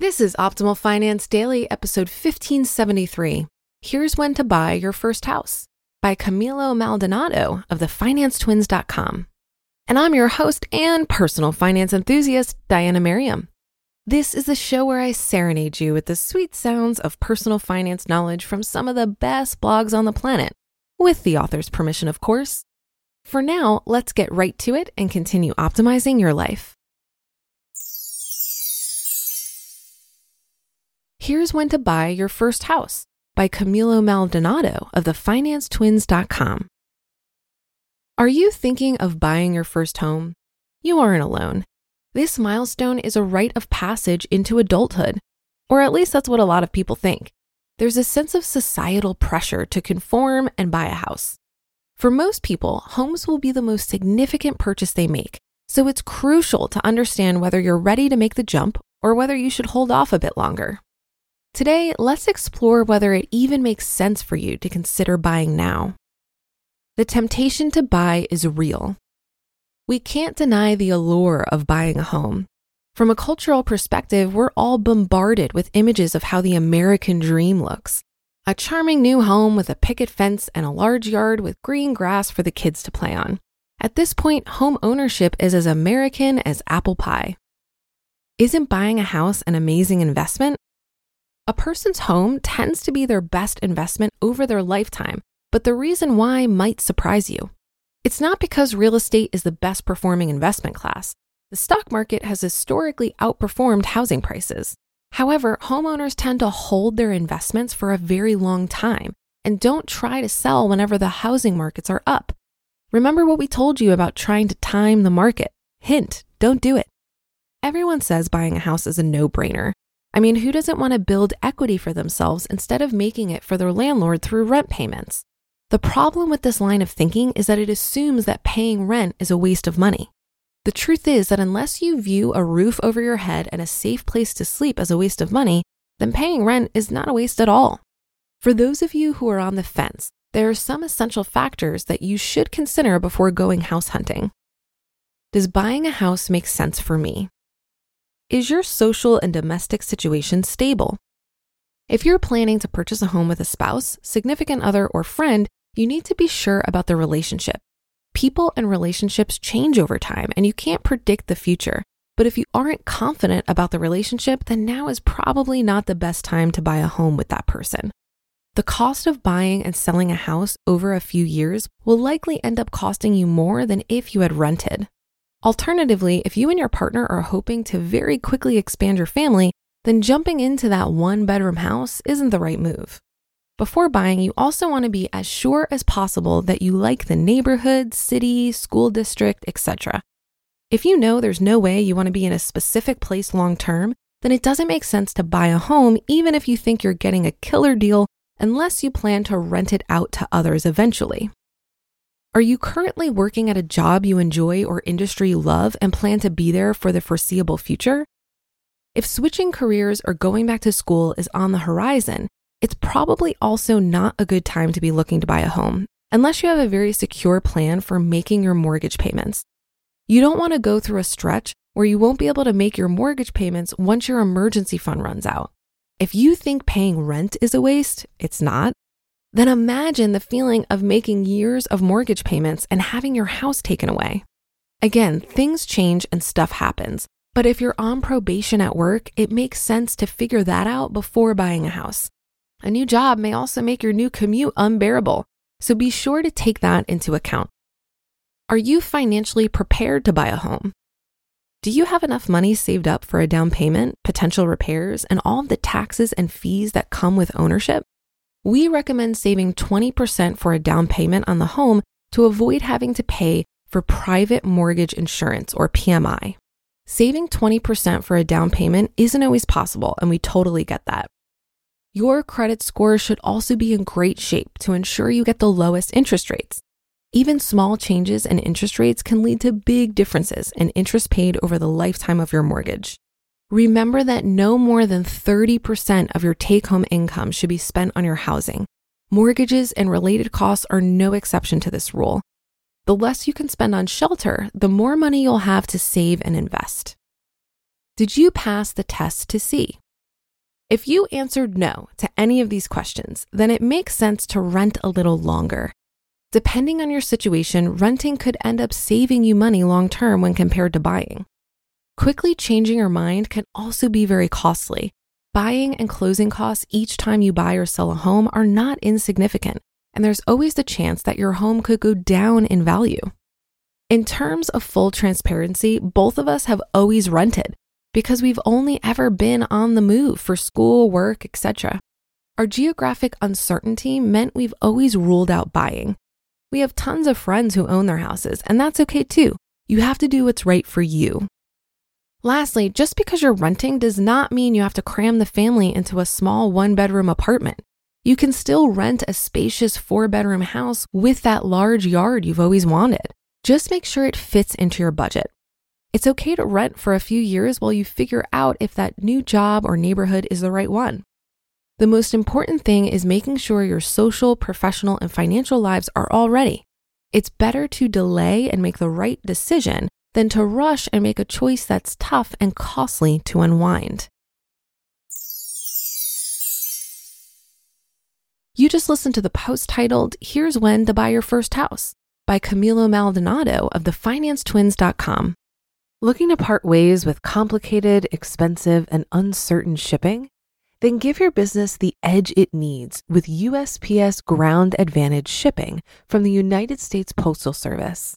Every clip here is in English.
This is Optimal Finance Daily, episode 1573. Here's when to buy your first house by Camilo Maldonado of thefinancetwins.com. And I'm your host and personal finance enthusiast, Diana Merriam. This is the show where I serenade you with the sweet sounds of personal finance knowledge from some of the best blogs on the planet, with the author's permission, of course. For now, let's get right to it and continue optimizing your life. Here's when to buy your first house by Camilo Maldonado of thefinancetwins.com. Are you thinking of buying your first home? You aren't alone. This milestone is a rite of passage into adulthood, or at least that's what a lot of people think. There's a sense of societal pressure to conform and buy a house. For most people, homes will be the most significant purchase they make, so it's crucial to understand whether you're ready to make the jump or whether you should hold off a bit longer. Today, let's explore whether it even makes sense for you to consider buying now. The temptation to buy is real. We can't deny the allure of buying a home. From a cultural perspective, we're all bombarded with images of how the American dream looks a charming new home with a picket fence and a large yard with green grass for the kids to play on. At this point, home ownership is as American as apple pie. Isn't buying a house an amazing investment? A person's home tends to be their best investment over their lifetime, but the reason why might surprise you. It's not because real estate is the best performing investment class. The stock market has historically outperformed housing prices. However, homeowners tend to hold their investments for a very long time and don't try to sell whenever the housing markets are up. Remember what we told you about trying to time the market. Hint, don't do it. Everyone says buying a house is a no brainer, I mean, who doesn't want to build equity for themselves instead of making it for their landlord through rent payments? The problem with this line of thinking is that it assumes that paying rent is a waste of money. The truth is that unless you view a roof over your head and a safe place to sleep as a waste of money, then paying rent is not a waste at all. For those of you who are on the fence, there are some essential factors that you should consider before going house hunting. Does buying a house make sense for me? Is your social and domestic situation stable? If you're planning to purchase a home with a spouse, significant other, or friend, you need to be sure about the relationship. People and relationships change over time, and you can't predict the future. But if you aren't confident about the relationship, then now is probably not the best time to buy a home with that person. The cost of buying and selling a house over a few years will likely end up costing you more than if you had rented. Alternatively, if you and your partner are hoping to very quickly expand your family, then jumping into that one bedroom house isn't the right move. Before buying, you also want to be as sure as possible that you like the neighborhood, city, school district, etc. If you know there's no way you want to be in a specific place long term, then it doesn't make sense to buy a home even if you think you're getting a killer deal unless you plan to rent it out to others eventually. Are you currently working at a job you enjoy or industry you love and plan to be there for the foreseeable future? If switching careers or going back to school is on the horizon, it's probably also not a good time to be looking to buy a home unless you have a very secure plan for making your mortgage payments. You don't want to go through a stretch where you won't be able to make your mortgage payments once your emergency fund runs out. If you think paying rent is a waste, it's not. Then imagine the feeling of making years of mortgage payments and having your house taken away. Again, things change and stuff happens. But if you're on probation at work, it makes sense to figure that out before buying a house. A new job may also make your new commute unbearable, so be sure to take that into account. Are you financially prepared to buy a home? Do you have enough money saved up for a down payment, potential repairs, and all of the taxes and fees that come with ownership? We recommend saving 20% for a down payment on the home to avoid having to pay for private mortgage insurance or PMI. Saving 20% for a down payment isn't always possible, and we totally get that. Your credit score should also be in great shape to ensure you get the lowest interest rates. Even small changes in interest rates can lead to big differences in interest paid over the lifetime of your mortgage. Remember that no more than 30% of your take home income should be spent on your housing. Mortgages and related costs are no exception to this rule the less you can spend on shelter, the more money you'll have to save and invest. Did you pass the test to see? If you answered no to any of these questions, then it makes sense to rent a little longer. Depending on your situation, renting could end up saving you money long term when compared to buying. Quickly changing your mind can also be very costly. Buying and closing costs each time you buy or sell a home are not insignificant, and there's always the chance that your home could go down in value. In terms of full transparency, both of us have always rented because we've only ever been on the move for school, work, etc. Our geographic uncertainty meant we've always ruled out buying. We have tons of friends who own their houses, and that's okay too. You have to do what's right for you. Lastly, just because you're renting does not mean you have to cram the family into a small one bedroom apartment. You can still rent a spacious four bedroom house with that large yard you've always wanted. Just make sure it fits into your budget. It's okay to rent for a few years while you figure out if that new job or neighborhood is the right one. The most important thing is making sure your social, professional, and financial lives are all ready. It's better to delay and make the right decision than to rush and make a choice that's tough and costly to unwind. You just listened to the post titled, Here's When to Buy Your First House by Camilo Maldonado of thefinancetwins.com. Looking to part ways with complicated, expensive, and uncertain shipping? Then give your business the edge it needs with USPS Ground Advantage shipping from the United States Postal Service.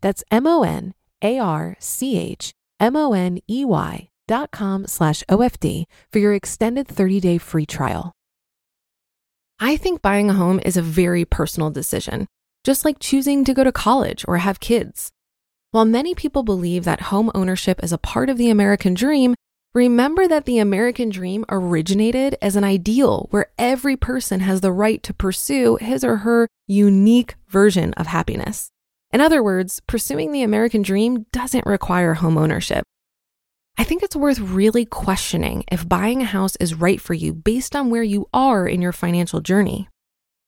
That's M O N A R C H M O N E Y dot com slash OFD for your extended 30 day free trial. I think buying a home is a very personal decision, just like choosing to go to college or have kids. While many people believe that home ownership is a part of the American dream, remember that the American dream originated as an ideal where every person has the right to pursue his or her unique version of happiness. In other words, pursuing the American dream doesn't require home ownership. I think it's worth really questioning if buying a house is right for you based on where you are in your financial journey.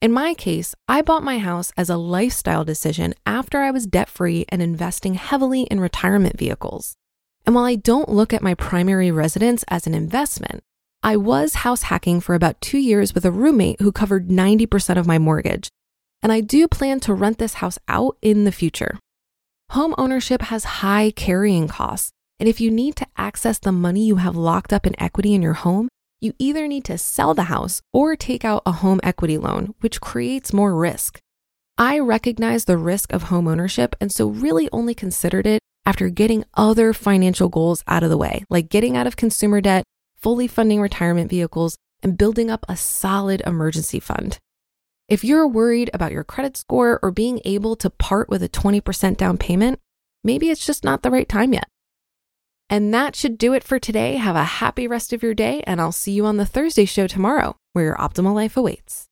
In my case, I bought my house as a lifestyle decision after I was debt free and investing heavily in retirement vehicles. And while I don't look at my primary residence as an investment, I was house hacking for about two years with a roommate who covered 90% of my mortgage. And I do plan to rent this house out in the future. Home ownership has high carrying costs. And if you need to access the money you have locked up in equity in your home, you either need to sell the house or take out a home equity loan, which creates more risk. I recognize the risk of home ownership and so really only considered it after getting other financial goals out of the way, like getting out of consumer debt, fully funding retirement vehicles, and building up a solid emergency fund. If you're worried about your credit score or being able to part with a 20% down payment, maybe it's just not the right time yet. And that should do it for today. Have a happy rest of your day, and I'll see you on the Thursday show tomorrow, where your optimal life awaits.